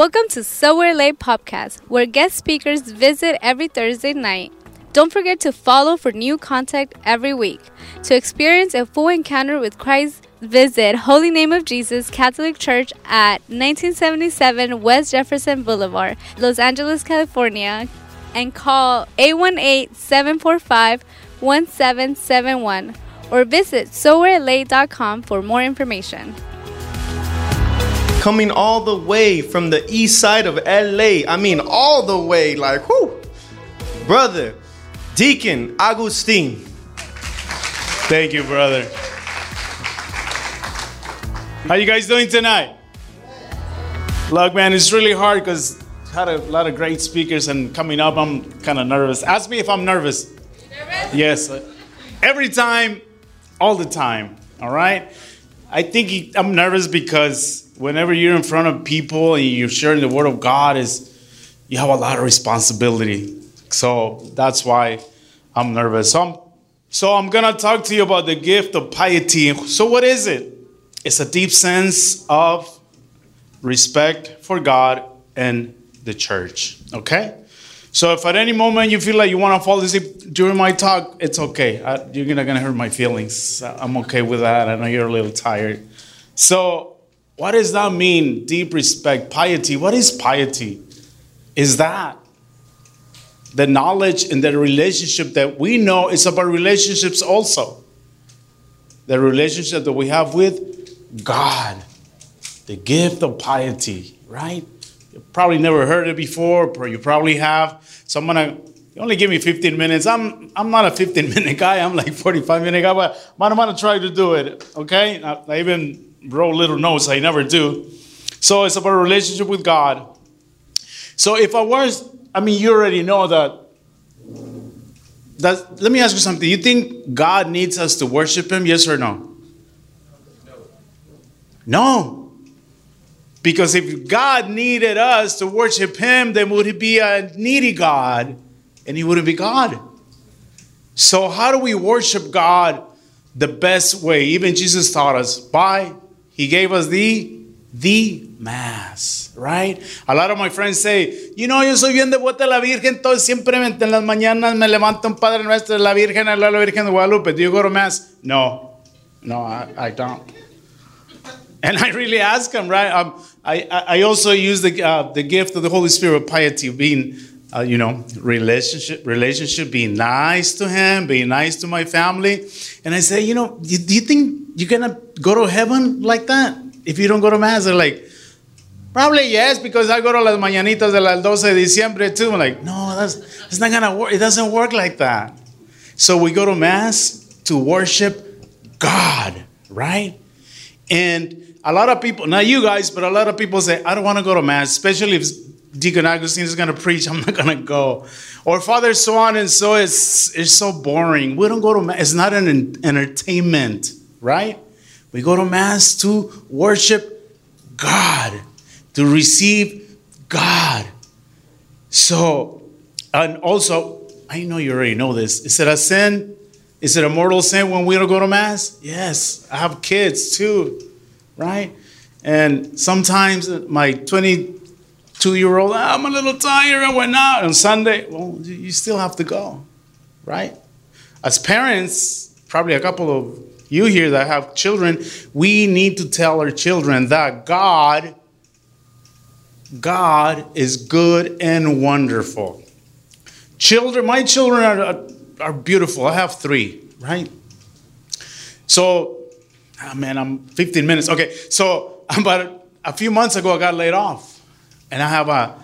Welcome to Sower LA Podcast, where guest speakers visit every Thursday night. Don't forget to follow for new content every week. To experience a full encounter with Christ, visit Holy Name of Jesus Catholic Church at 1977 West Jefferson Boulevard, Los Angeles, California, and call 818 745 1771 or visit sowerla.com for more information. Coming all the way from the east side of LA. I mean, all the way, like, whoo. Brother, Deacon Agustin. Thank you, brother. How you guys doing tonight? Look, man, it's really hard because had a lot of great speakers and coming up, I'm kind of nervous. Ask me if I'm nervous. nervous. Yes, every time, all the time. All right. I think I'm nervous because whenever you're in front of people and you're sharing the word of God, is you have a lot of responsibility. So that's why I'm nervous. So I'm, so I'm gonna talk to you about the gift of piety. So what is it? It's a deep sense of respect for God and the church. Okay? So if at any moment you feel like you want to fall asleep during my talk, it's okay. I, you're not to hurt my feelings. I'm okay with that. I know you're a little tired. So, what does that mean? Deep respect, piety. What is piety? Is that the knowledge and the relationship that we know is about relationships also. The relationship that we have with God, the gift of piety, right? You probably never heard it before, but you probably have. So I'm gonna uh, you only give me 15 minutes. I'm I'm not a 15 minute guy. I'm like 45 minute guy, but I'm gonna try to do it. Okay? I, I even wrote little notes. I never do. So it's about a relationship with God. So if I was, I mean, you already know that. That let me ask you something. You think God needs us to worship Him? Yes or no? No. Because if God needed us to worship Him, then would He be a needy God and He wouldn't be God. So, how do we worship God the best way? Even Jesus taught us by, He gave us the the mass, right? A lot of my friends say, you know, yo soy bien devota a la Virgen, todo siempre en las mañanas me levanto un Padre Nuestro, de la Virgen, la Virgen de Guadalupe. Do you go to mass? No, no, I, I don't. And I really ask them, right? Um, I, I also use the, uh, the gift of the Holy Spirit, of piety, being, uh, you know, relationship, relationship, being nice to Him, being nice to my family. And I say, you know, do you think you're to go to heaven like that? If you don't go to Mass, they're like, Probably yes, because I go to las mañanitas de las 12 de diciembre too. I'm like, no, that's, it's not gonna work. It doesn't work like that. So we go to Mass to worship God, right? And a lot of people, not you guys, but a lot of people say, I don't want to go to Mass, especially if Deacon Agustin is going to preach, I'm not going to go. Or Father so on and so, it's, it's so boring. We don't go to Mass, it's not an entertainment, right? We go to Mass to worship God, to receive God. So, and also, I know you already know this. Is it a sin? Is it a mortal sin when we don't go to Mass? Yes. I have kids too right? And sometimes my 22 year old, ah, I'm a little tired, went out on Sunday. Well, you still have to go, right? As parents, probably a couple of you here that have children, we need to tell our children that God, God is good and wonderful. Children, my children are, are beautiful. I have three, right? So oh man, I'm 15 minutes. Okay, so about a few months ago, I got laid off. And I have a,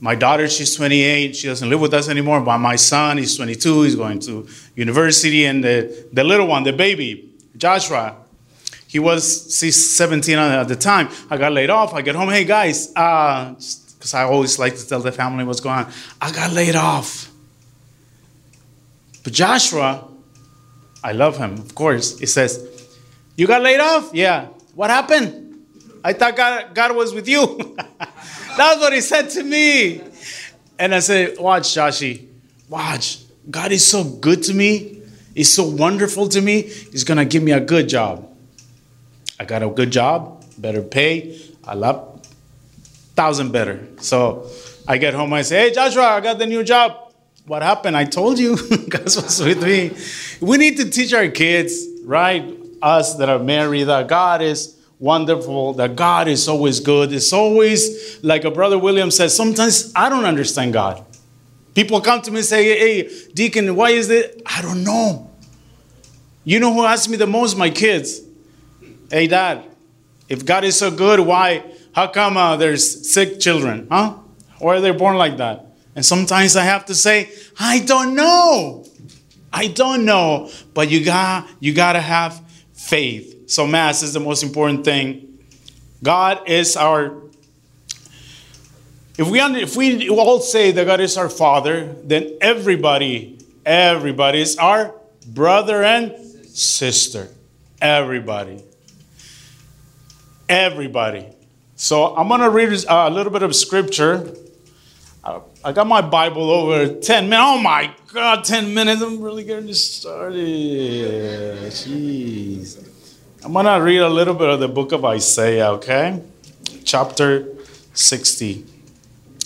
my daughter, she's 28. She doesn't live with us anymore. But my son, he's 22. He's going to university. And the, the little one, the baby, Joshua, he was 17 at the time. I got laid off. I get home, hey guys, because uh, I always like to tell the family what's going on. I got laid off. But Joshua, I love him, of course. He says, you got laid off? Yeah. What happened? I thought God, God was with you. That's what he said to me. And I said, Watch, Joshi, watch. God is so good to me. He's so wonderful to me. He's going to give me a good job. I got a good job, better pay. I love thousand better. So I get home, I say, Hey, Joshua, I got the new job. What happened? I told you. God was with me. We need to teach our kids, right? Us that are married, that God is wonderful, that God is always good. It's always, like a brother William says, sometimes I don't understand God. People come to me and say, Hey, Deacon, why is it? I don't know. You know who asks me the most? My kids. Hey, Dad, if God is so good, why? How come uh, there's sick children? Huh? Why are they born like that? And sometimes I have to say, I don't know. I don't know. But you got you gotta have faith. So mass is the most important thing. God is our if we if we all say that God is our father, then everybody, everybody is our brother and sister. Everybody. Everybody. So I'm going to read uh, a little bit of scripture. I got my Bible over 10 minutes. Oh my God, 10 minutes. I'm really getting started. Jeez. I'm going to read a little bit of the book of Isaiah, okay? Chapter 60.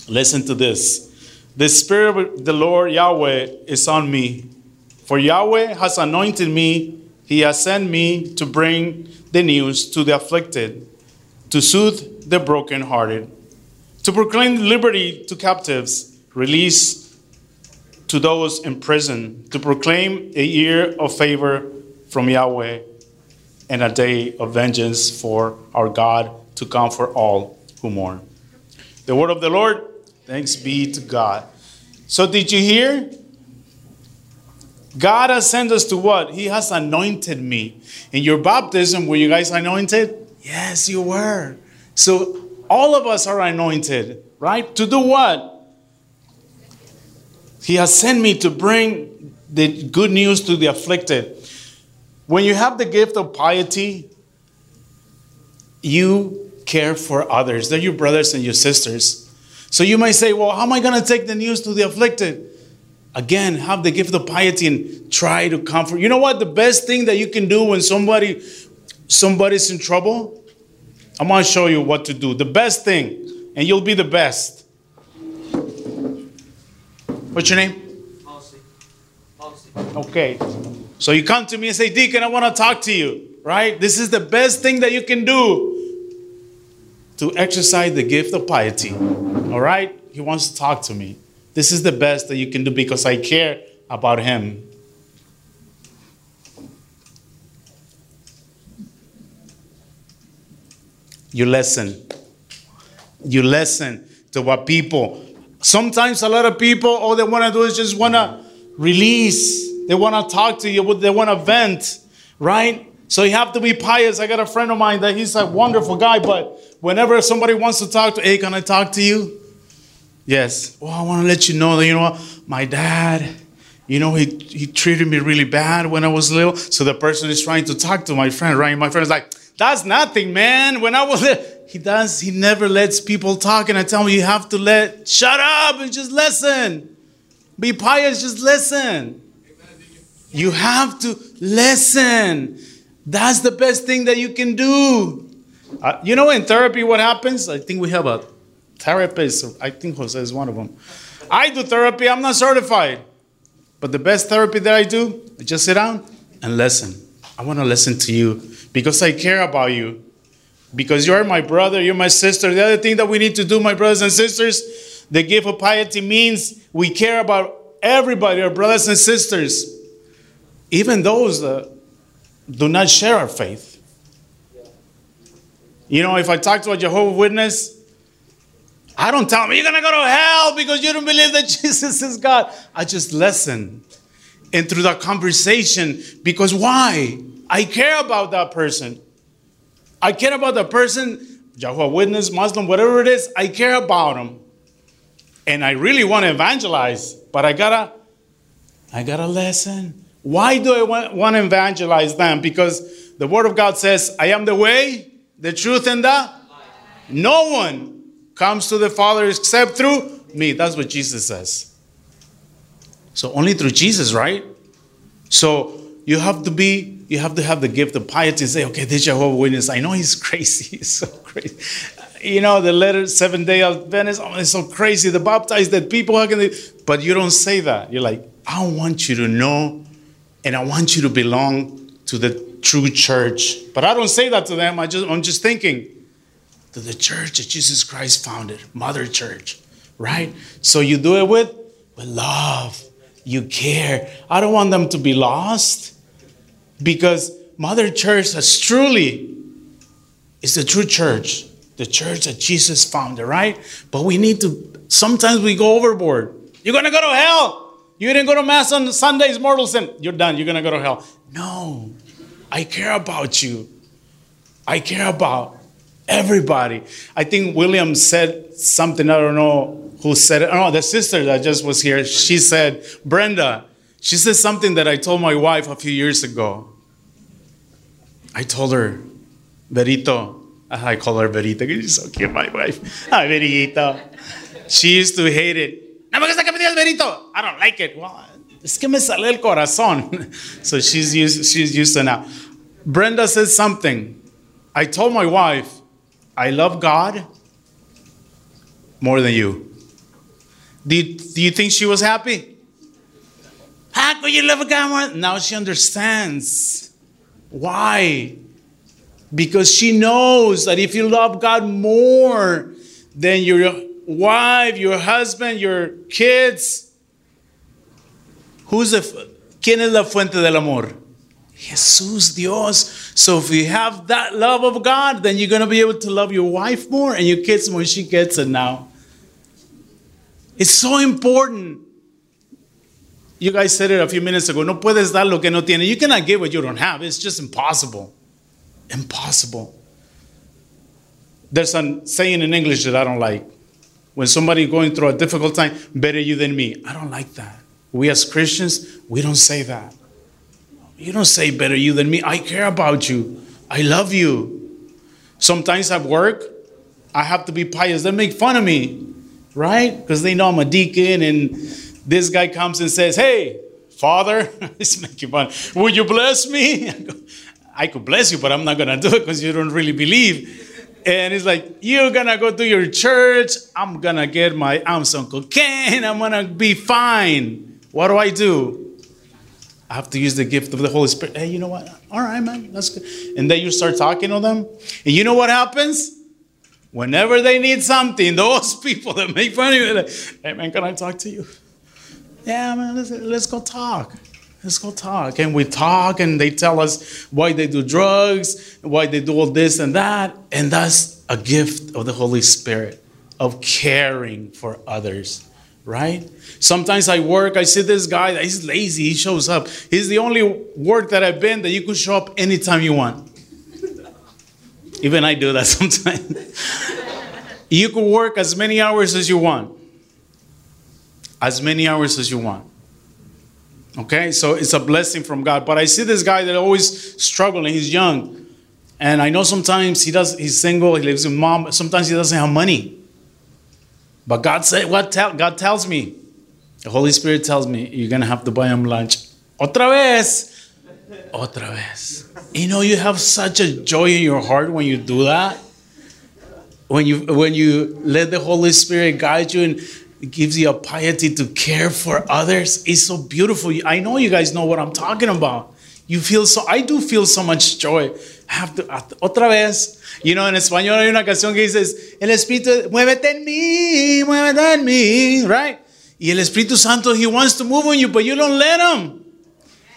Listen to this. The Spirit of the Lord Yahweh is on me, for Yahweh has anointed me. He has sent me to bring the news to the afflicted, to soothe the brokenhearted, to proclaim liberty to captives, release to those in prison, to proclaim a year of favor from Yahweh and a day of vengeance for our God to come for all who mourn. The word of the Lord, thanks be to God. So, did you hear? God has sent us to what? He has anointed me. In your baptism, were you guys anointed? Yes, you were. So, all of us are anointed, right? To do what? He has sent me to bring the good news to the afflicted. When you have the gift of piety, you care for others. They're your brothers and your sisters. So you might say, Well, how am I going to take the news to the afflicted? Again, have the gift of piety and try to comfort. You know what? The best thing that you can do when somebody somebody's in trouble, I'm going to show you what to do. The best thing, and you'll be the best. What's your name? Policy. Policy. Okay. So you come to me and say, Deacon, I want to talk to you, right? This is the best thing that you can do to exercise the gift of piety. All right? He wants to talk to me. This is the best that you can do because I care about him. You listen. You listen to what people, sometimes a lot of people, all they want to do is just want to release. They want to talk to you, they want to vent, right? So you have to be pious. I got a friend of mine that he's a wonderful guy, but whenever somebody wants to talk to, hey, can I talk to you? Yes. Well, I want to let you know that, you know what, my dad, you know, he, he treated me really bad when I was little. So the person is trying to talk to my friend, right? My friend's like, that's nothing, man. When I was he does, he never lets people talk. And I tell him, you have to let, shut up and just listen. Be pious, just listen. You have to listen. That's the best thing that you can do. Uh, you know, in therapy, what happens? I think we have a therapist. I think Jose is one of them. I do therapy, I'm not certified. But the best therapy that I do, I just sit down and listen. I want to listen to you because I care about you. Because you're my brother, you're my sister. The other thing that we need to do, my brothers and sisters, the gift of piety means we care about everybody, our brothers and sisters, even those that do not share our faith. You know, if I talk to a Jehovah Witness, I don't tell them, you're going to go to hell because you don't believe that Jesus is God. I just listen. And through that conversation, because why? I care about that person. I care about the person, Jehovah Witness, Muslim, whatever it is, I care about them. And I really want to evangelize, but I gotta, I gotta listen. Why do I want, to evangelize them? Because the Word of God says, I am the way, the truth, and the life. no one comes to the Father except through me. That's what Jesus says. So only through Jesus, right? So you have to be, you have to have the gift of piety and say, okay, this Jehovah Witness, I know he's crazy, he's so crazy. you know, the letter seven day Adventist, oh, it's so crazy. The baptized that people are gonna, but you don't say that. You're like, I want you to know and I want you to belong to the true church. But I don't say that to them. I just I'm just thinking to the church that Jesus Christ founded, Mother Church, right? So you do it with, with love. You care. I don't want them to be lost because Mother Church has truly is the true church, the church that Jesus founded, right? But we need to, sometimes we go overboard. You're gonna go to hell. You didn't go to Mass on Sundays, mortal sin. You're done. You're gonna go to hell. No, I care about you. I care about everybody. I think William said something, I don't know who said it. Oh, the sister that just was here, she said, Brenda, she said something that I told my wife a few years ago. I told her, Berito, I call her Berito because she's so cute, my wife. Hi, Berito. She used to hate it. I don't like it. Well, es que me sale el corazón. So she's used, she's used to now. Brenda says something. I told my wife, I love God more than you. Do you, do you think she was happy? How could you love God more? Now she understands. Why? Because she knows that if you love God more than your wife, your husband, your kids, who's the, ¿quién es la fuente del amor? Jesús, Dios. So if you have that love of God, then you're going to be able to love your wife more and your kids more. She gets it now. It's so important. You guys said it a few minutes ago. No puedes dar lo que no tiene. You cannot give what you don't have. It's just impossible. Impossible. There's a saying in English that I don't like. When somebody going through a difficult time, better you than me. I don't like that. We as Christians, we don't say that. You don't say better you than me. I care about you. I love you. Sometimes at work, I have to be pious. They make fun of me, right? Because they know I'm a deacon, and this guy comes and says, Hey, Father, he's making fun. Would you bless me? I could bless you, but I'm not going to do it because you don't really believe. And it's like, You're to go to your church. I'm to get my ounce of cocaine. I'm to be fine. What do I do? I have to use the gift of the Holy Spirit. Hey, you know what? All right, man, that's good. And then you start talking to them. And you know what happens? Whenever they need something, those people that make fun of you, like, hey, man, can I talk to you? Yeah, man, let's, let's go talk. Let's go talk. And we talk, and they tell us why they do drugs, why they do all this and that. And that's a gift of the Holy Spirit, of caring for others, right? Sometimes I work, I see this guy, he's lazy, he shows up. He's the only work that I've been that you could show up anytime you want. Even I do that sometimes. you could work as many hours as you want. As many hours as you want. Okay, so it's a blessing from God. But I see this guy that always struggling. He's young, and I know sometimes he does. He's single. He lives with mom. Sometimes he doesn't have money. But God said, "What tell, God tells me the Holy Spirit tells me you're gonna have to buy him lunch. Otra vez. Otra vez. You know, you have such a joy in your heart when you do that. When you when you let the Holy Spirit guide you and it gives you a piety to care for others. It's so beautiful. I know you guys know what I'm talking about. You feel so, I do feel so much joy. I have to, otra vez. You know, en español hay una canción que dice, el Espíritu, muévete en mí, muévete en mí, right? Y el Espíritu Santo, He wants to move on you, but you don't let Him.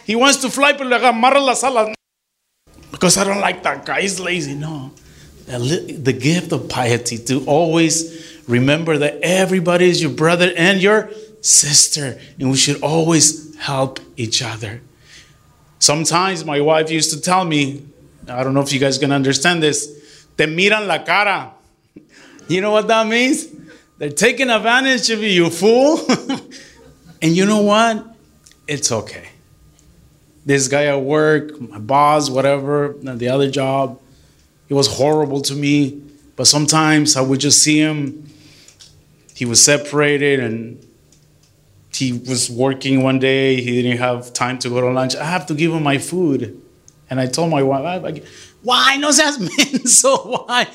He wants to fly, pero le amarra las alas. Because I don't like that guy. He's lazy. No. The gift of piety to always remember that everybody is your brother and your sister, and we should always help each other. Sometimes my wife used to tell me, I don't know if you guys can understand this, te miran la cara. You know what that means? They're taking advantage of you, you fool. and you know what? It's okay. This guy at work, my boss, whatever, the other job, he was horrible to me. But sometimes I would just see him. He was separated and he was working one day. He didn't have time to go to lunch. I have to give him my food. And I told my wife, why? No seas menso, why?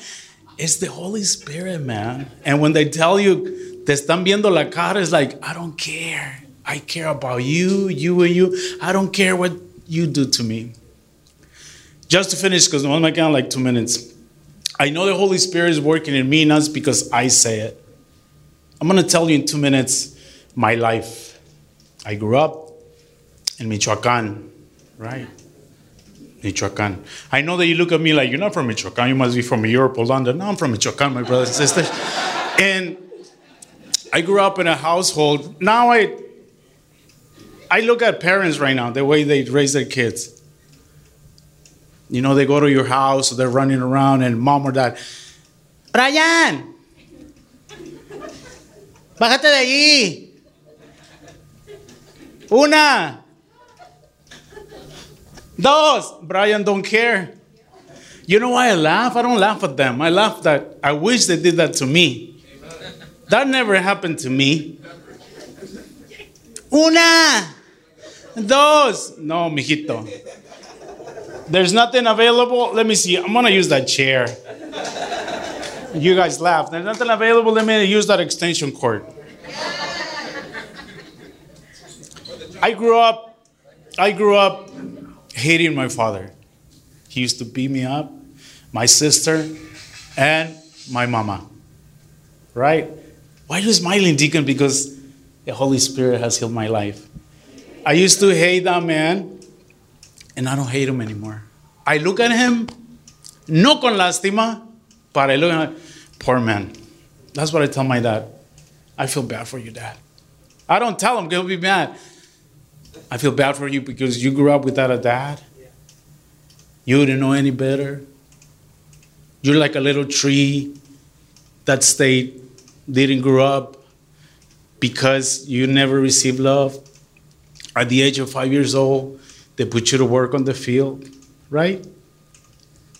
It's the Holy Spirit, man. And when they tell you, te están viendo la cara, it's like, I don't care. I care about you, you, and you. I don't care what you do to me. Just to finish, because I'm making like two minutes. I know the Holy Spirit is working in me, not because I say it. I'm going to tell you in two minutes my life. I grew up in Michoacan, right? Michoacan. I know that you look at me like you're not from Michoacan. You must be from Europe or London. No, I'm from Michoacan, my brothers and sisters. and I grew up in a household. Now I, I look at parents right now, the way they raise their kids. You know, they go to your house, they're running around, and mom or dad, Brian, bájate de allí. Una. Dos. Brian don't care. You know why I laugh? I don't laugh at them. I laugh that I wish they did that to me. That never happened to me. Una. Dos. No, mijito. There's nothing available. Let me see. I'm gonna use that chair. You guys laugh. There's nothing available. Let me use that extension cord. I grew up. I grew up hating my father. He used to beat me up, my sister, and my mama. Right? Why are you smiling, Deacon? Because the Holy Spirit has healed my life. I used to hate that man, and I don't hate him anymore. I look at him, no con lástima, but I look at him, poor man. That's what I tell my dad. I feel bad for you, dad. I don't tell him, he'll be mad. I feel bad for you because you grew up without a dad. You didn't know any better. You're like a little tree that stayed, didn't grow up because you never received love. At the age of five years old, they put you to work on the field, right?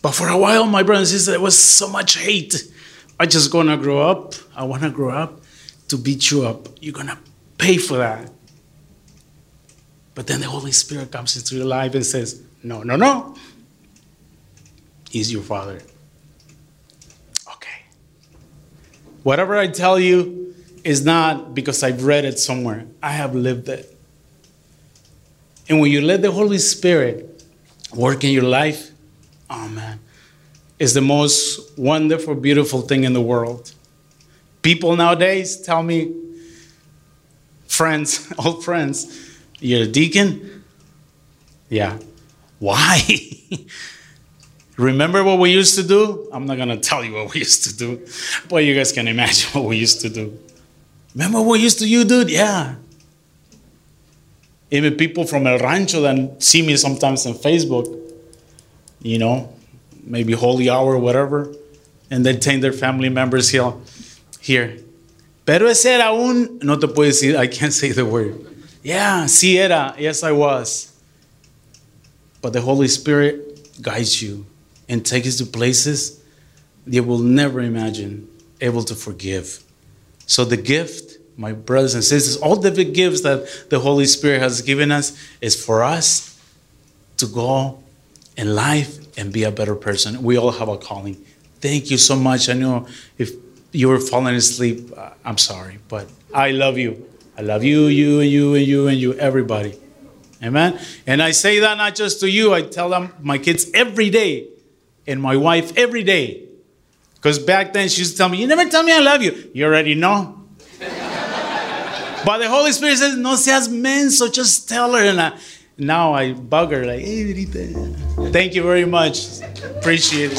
But for a while, my brother and sister, there was so much hate. I just gonna grow up. I wanna grow up to beat you up. You're gonna pay for that. But then the Holy Spirit comes into your life and says, No, no, no. He's your father. Okay. Whatever I tell you is not because I've read it somewhere, I have lived it. And when you let the Holy Spirit work in your life, oh man, it's the most wonderful, beautiful thing in the world. People nowadays tell me, friends, old friends, you're a deacon? Yeah. Why? Remember what we used to do? I'm not going to tell you what we used to do, but you guys can imagine what we used to do. Remember what used to do, dude? Yeah. Even people from El Rancho that see me sometimes on Facebook, you know, maybe holy hour whatever, and they take their family members here. Here. Pero ese era un, no te puedo decir, I can't say the word. Yeah, sí era. Yes, I was. But the Holy Spirit guides you and takes you to places you will never imagine, able to forgive. So the gift, my brothers and sisters, all the gifts that the Holy Spirit has given us is for us to go in life and be a better person. We all have a calling. Thank you so much. I know if you were falling asleep, uh, I'm sorry, but I love you. I love you, you, and you, and you, and you, everybody. Amen. And I say that not just to you, I tell them my kids every day, and my wife every day. Because back then she used to tell me, You never tell me I love you. You already know. but the Holy Spirit says, No seas men, so just tell her. And I, now I bug her, like, Hey. Thank you very much. Appreciate it.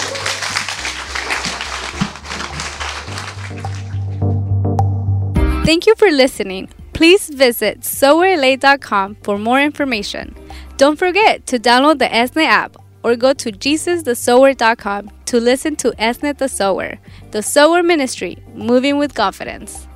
Thank you for listening. Please visit sowerla.com for more information. Don't forget to download the ESNE app or go to jesusthesower.com to listen to ESNE the Sower, the Sower Ministry, moving with confidence.